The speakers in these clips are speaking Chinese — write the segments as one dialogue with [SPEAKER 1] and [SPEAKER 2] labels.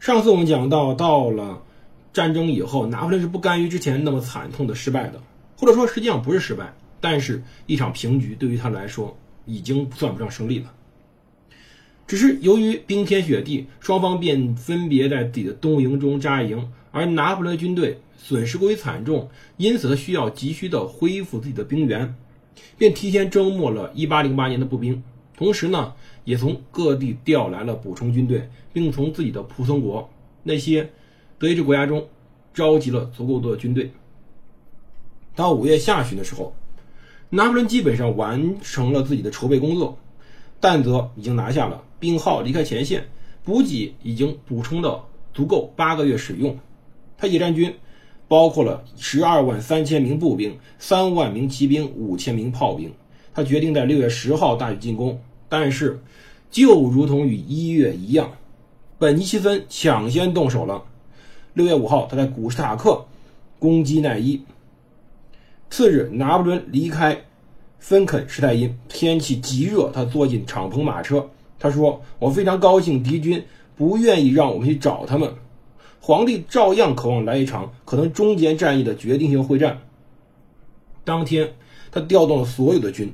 [SPEAKER 1] 上次我们讲到，到了战争以后，拿破仑是不甘于之前那么惨痛的失败的，或者说实际上不是失败，但是一场平局对于他来说。已经算不上胜利了，只是由于冰天雪地，双方便分别在自己的东营中扎营，而拿破仑军队损失过于惨重，因此他需要急需的恢复自己的兵员，便提前征募了1808年的步兵，同时呢，也从各地调来了补充军队，并从自己的仆从国那些德意志国家中召集了足够多的军队。到五月下旬的时候。拿破仑基本上完成了自己的筹备工作，弹则已经拿下了，病号离开前线，补给已经补充的足够八个月使用。他野战军包括了十二万三千名步兵、三万名骑兵、五千名炮兵。他决定在六月十号大举进攻，但是就如同与一月一样，本尼西森抢先动手了。六月五号，他在古斯塔克攻击奈伊。次日，拿破仑离开芬肯施泰因，天气极热，他坐进敞篷马车。他说：“我非常高兴，敌军不愿意让我们去找他们。皇帝照样渴望来一场可能中间战役的决定性会战。”当天，他调动了所有的军。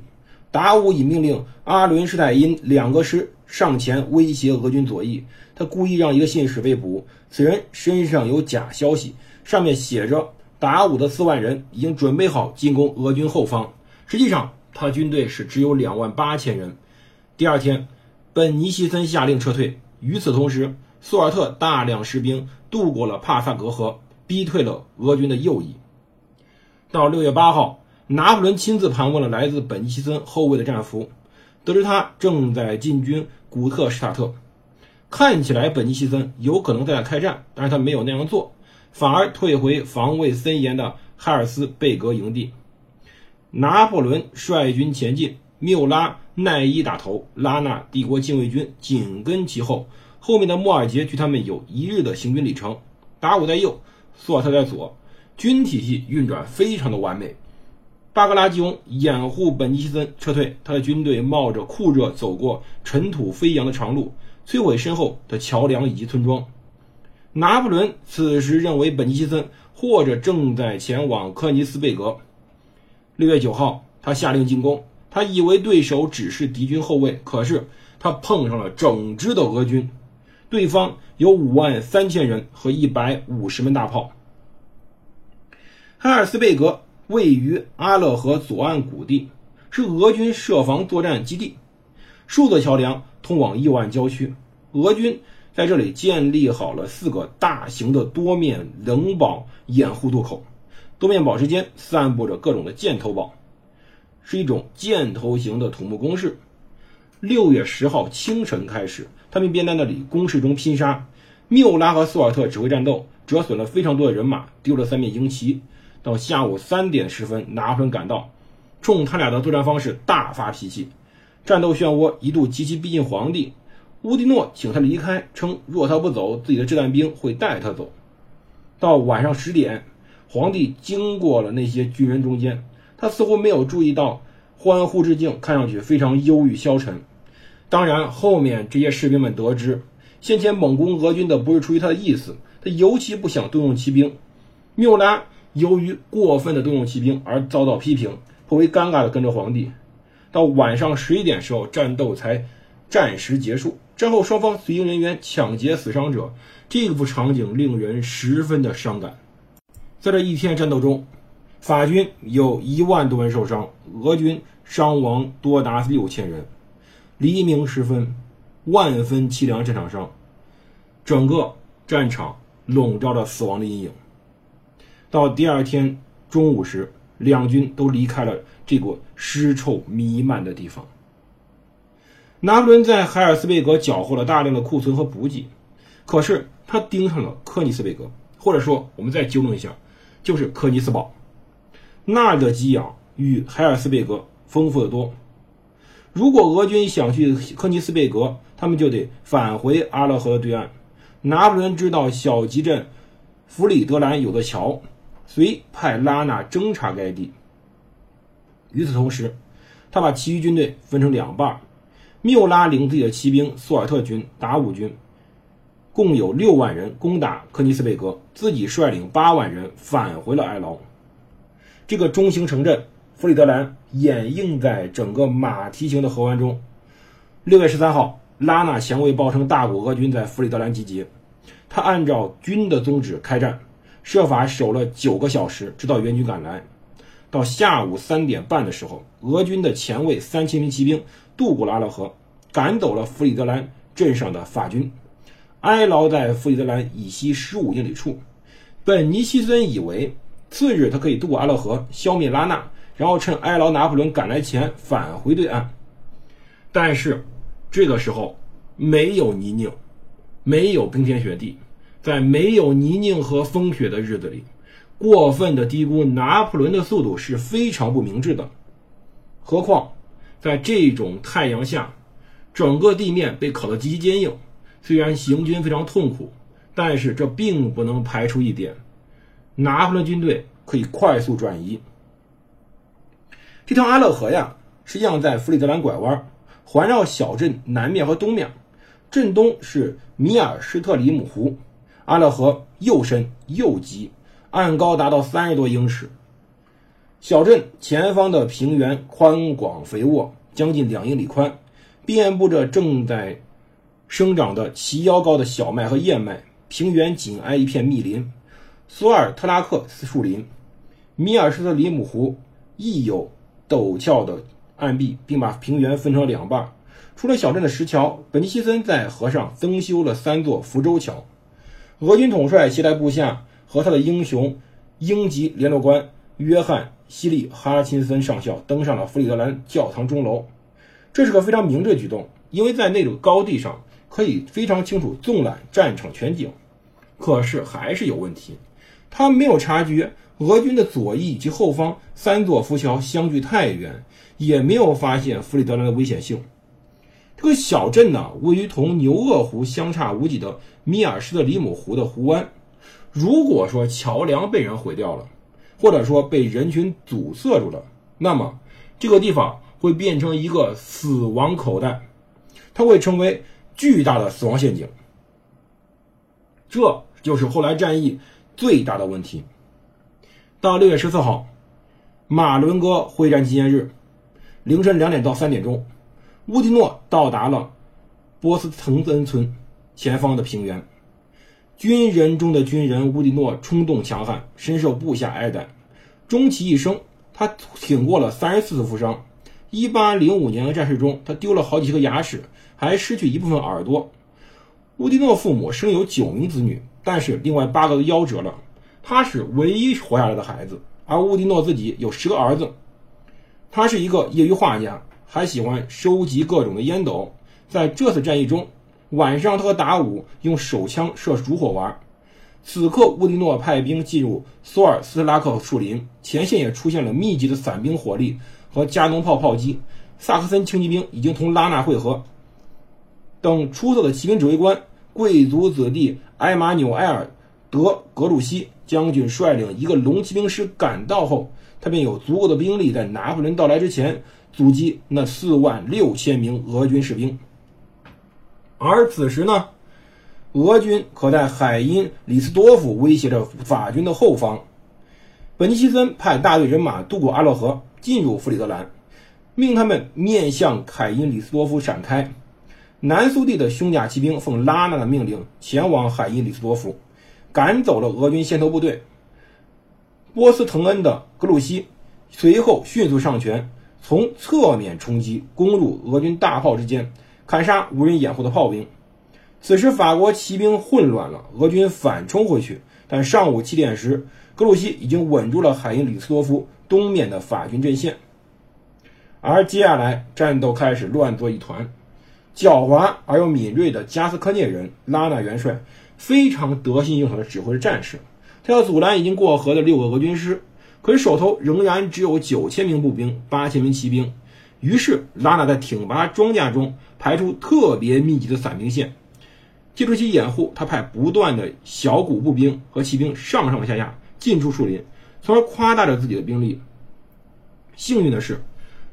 [SPEAKER 1] 达武已命令阿伦施泰因两个师上前威胁俄军左翼。他故意让一个信使被捕，此人身上有假消息，上面写着。达武的四万人已经准备好进攻俄军后方，实际上他军队是只有两万八千人。第二天，本尼西森下令撤退。与此同时，苏尔特大量士兵渡过了帕萨格河，逼退了俄军的右翼。到六月八号，拿破仑亲自盘问了来自本尼西森后卫的战俘，得知他正在进军古特施塔特。看起来本尼西森有可能在开战，但是他没有那样做。反而退回防卫森严的哈尔斯贝格营地。拿破仑率军前进，缪拉、奈伊打头，拉纳帝国禁卫军紧跟其后。后面的莫尔杰距他们有一日的行军里程。达武在右，苏尔特在左，军体系运转非常的完美。巴格拉吉翁掩护本尼西森撤退，他的军队冒着酷热走过尘土飞扬的长路，摧毁身后的桥梁以及村庄。拿破仑此时认为本尼西森或者正在前往科尼斯贝格。六月九号，他下令进攻。他以为对手只是敌军后卫，可是他碰上了整支的俄军，对方有五万三千人和一百五十门大炮。哈尔斯贝格位于阿勒河左岸谷地，是俄军设防作战基地，数座桥梁通往右岸郊区。俄军。在这里建立好了四个大型的多面冷堡掩护渡口，多面堡之间散布着各种的箭头堡，是一种箭头型的土木工事。六月十号清晨开始，他们便在那里攻势中拼杀。缪拉和苏尔特指挥战斗，折损了非常多的人马，丢了三面鹰旗。到下午三点时分，拿破仑赶到，冲他俩的作战方式大发脾气，战斗漩涡一度极其逼近皇帝。乌迪诺请他离开，称若他不走，自己的掷弹兵会带他走。到晚上十点，皇帝经过了那些军人中间，他似乎没有注意到欢呼之境，看上去非常忧郁消沉。当然，后面这些士兵们得知先前猛攻俄军的不是出于他的意思，他尤其不想动用骑兵。缪拉由于过分的动用骑兵而遭到批评，颇为尴尬的跟着皇帝。到晚上十一点时候，战斗才暂时结束。战后，双方随行人员抢劫死伤者，这幅场景令人十分的伤感。在这一天战斗中，法军有一万多人受伤，俄军伤亡多达六千人。黎明时分，万分凄凉战场上，整个战场笼罩着死亡的阴影。到第二天中午时，两军都离开了这个尸臭弥漫的地方。拿破仑在海尔斯贝格缴获了大量的库存和补给，可是他盯上了科尼斯贝格，或者说我们再纠正一下，就是科尼斯堡。那儿的给养与海尔斯贝格丰富的多。如果俄军想去科尼斯贝格，他们就得返回阿勒河的对岸。拿破仑知道小集镇弗里德兰有座桥，遂派拉纳侦察该地。与此同时，他把其余军队分成两半，缪拉领自己的骑兵苏尔特军、达武军，共有六万人攻打科尼斯贝格，自己率领八万人返回了埃劳。这个中型城镇弗里德兰掩映在整个马蹄形的河湾中。六月十三号，拉纳前卫报称，大股俄军在弗里德兰集结。他按照军的宗旨开战，设法守了九个小时，直到援军赶来。到下午三点半的时候，俄军的前卫三千名骑兵渡过了阿勒河，赶走了弗里德兰镇上的法军，哀牢在弗里德兰以西十五英里处。本尼西森以为次日他可以渡过阿勒河，消灭拉纳，然后趁哀牢拿破仑赶来前返回对岸。但是这个时候没有泥泞，没有冰天雪地，在没有泥泞和风雪的日子里。过分的低估拿破仑的速度是非常不明智的。何况，在这种太阳下，整个地面被烤得极其坚硬。虽然行军非常痛苦，但是这并不能排除一点：拿破仑军队可以快速转移。这条阿勒河呀，实际上在弗里德兰拐弯，环绕小镇南面和东面。镇东是米尔施特里姆湖，阿勒河又深又急。岸高达到三十多英尺，小镇前方的平原宽广肥沃，将近两英里宽，遍布着正在生长的齐腰高的小麦和燕麦。平原紧挨一片密林——索尔特拉克斯树林。米尔施特里姆湖亦有陡峭的岸壁，并把平原分成两半。除了小镇的石桥，本尼西森在河上增修了三座浮舟桥。俄军统帅携带部下。和他的英雄英籍联络官约翰·希利·哈钦森上校登上了弗里德兰教堂钟楼，这是个非常明智的举动，因为在那种高地上可以非常清楚纵览战场全景。可是还是有问题，他没有察觉俄军的左翼及后方三座浮桥相距太远，也没有发现弗里德兰的危险性。这个小镇呢，位于同牛轭湖相差无几的米尔施特里姆湖的湖湾。如果说桥梁被人毁掉了，或者说被人群阻塞住了，那么这个地方会变成一个死亡口袋，它会成为巨大的死亡陷阱。这就是后来战役最大的问题。到六月十四号，马伦哥会战纪念日，凌晨两点到三点钟，乌迪诺到达了波斯滕恩村前方的平原。军人中的军人乌迪诺冲动强悍，深受部下爱戴。终其一生，他挺过了三十四次负伤。一八零五年的战事中，他丢了好几颗牙齿，还失去一部分耳朵。乌迪诺父母生有九名子女，但是另外八个都夭折了。他是唯一活下来的孩子，而乌迪诺自己有十个儿子。他是一个业余画家，还喜欢收集各种的烟斗。在这次战役中。晚上，他和达武用手枪射烛火玩。此刻，乌迪诺派兵进入索尔斯拉克树林，前线也出现了密集的伞兵火力和加农炮炮击。萨克森轻骑兵已经同拉纳会合。等出色的骑兵指挥官、贵族子弟埃马纽埃尔·德格鲁西将军率领一个龙骑兵师赶到后，他便有足够的兵力在拿破仑到来之前阻击那四万六千名俄军士兵。而此时呢，俄军可在海因里斯多夫威胁着法军的后方。本尼西森派大队人马渡过阿勒河，进入弗里德兰，命他们面向海因里斯多夫闪开。南苏地的胸甲骑兵奉拉纳的命令前往海因里斯多夫，赶走了俄军先头部队。波斯滕恩的格鲁希随后迅速上前，从侧面冲击，攻入俄军大炮之间。砍杀无人掩护的炮兵。此时，法国骑兵混乱了，俄军反冲回去。但上午七点时，格鲁希已经稳住了海因里斯多夫东面的法军阵线。而接下来，战斗开始乱作一团。狡猾而又敏锐的加斯科涅人拉纳元帅非常得心应手地指挥着战士，他要阻拦已经过河的六个俄军师，可是手头仍然只有九千名步兵、八千名骑兵。于是拉纳在挺拔装甲中排出特别密集的散兵线，借助其掩护，他派不断的小股步兵和骑兵上上下下进出树林，从而夸大着自己的兵力。幸运的是，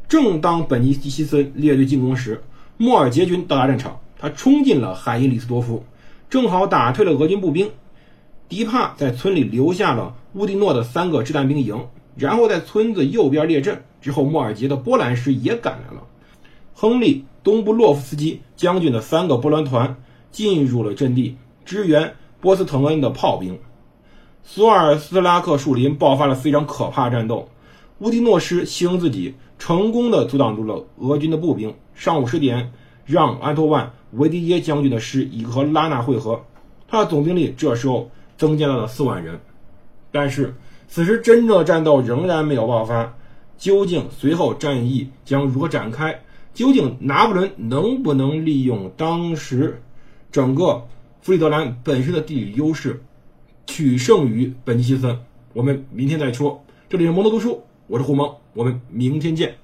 [SPEAKER 1] 正当本尼迪西森列队进攻时，莫尔杰军到达战场，他冲进了海因里斯多夫，正好打退了俄军步兵。迪帕在村里留下了乌迪诺的三个掷弹兵营，然后在村子右边列阵。之后，莫尔杰的波兰师也赶来了。亨利·东布洛夫斯基将军的三个波兰团进入了阵地，支援波斯滕恩的炮兵。索尔斯拉克树林爆发了非常可怕战斗。乌迪诺师牺牲自己成功的阻挡住了俄军的步兵。上午十点，让安托万·维迪耶将军的师已和拉纳会合，他的总兵力这时候增加到了四万人。但是，此时真正的战斗仍然没有爆发。究竟随后战役将如何展开？究竟拿破仑能不能利用当时整个弗里德兰本身的地理优势，取胜于本尼西森？我们明天再说。这里是蒙德读书，我是胡蒙，我们明天见。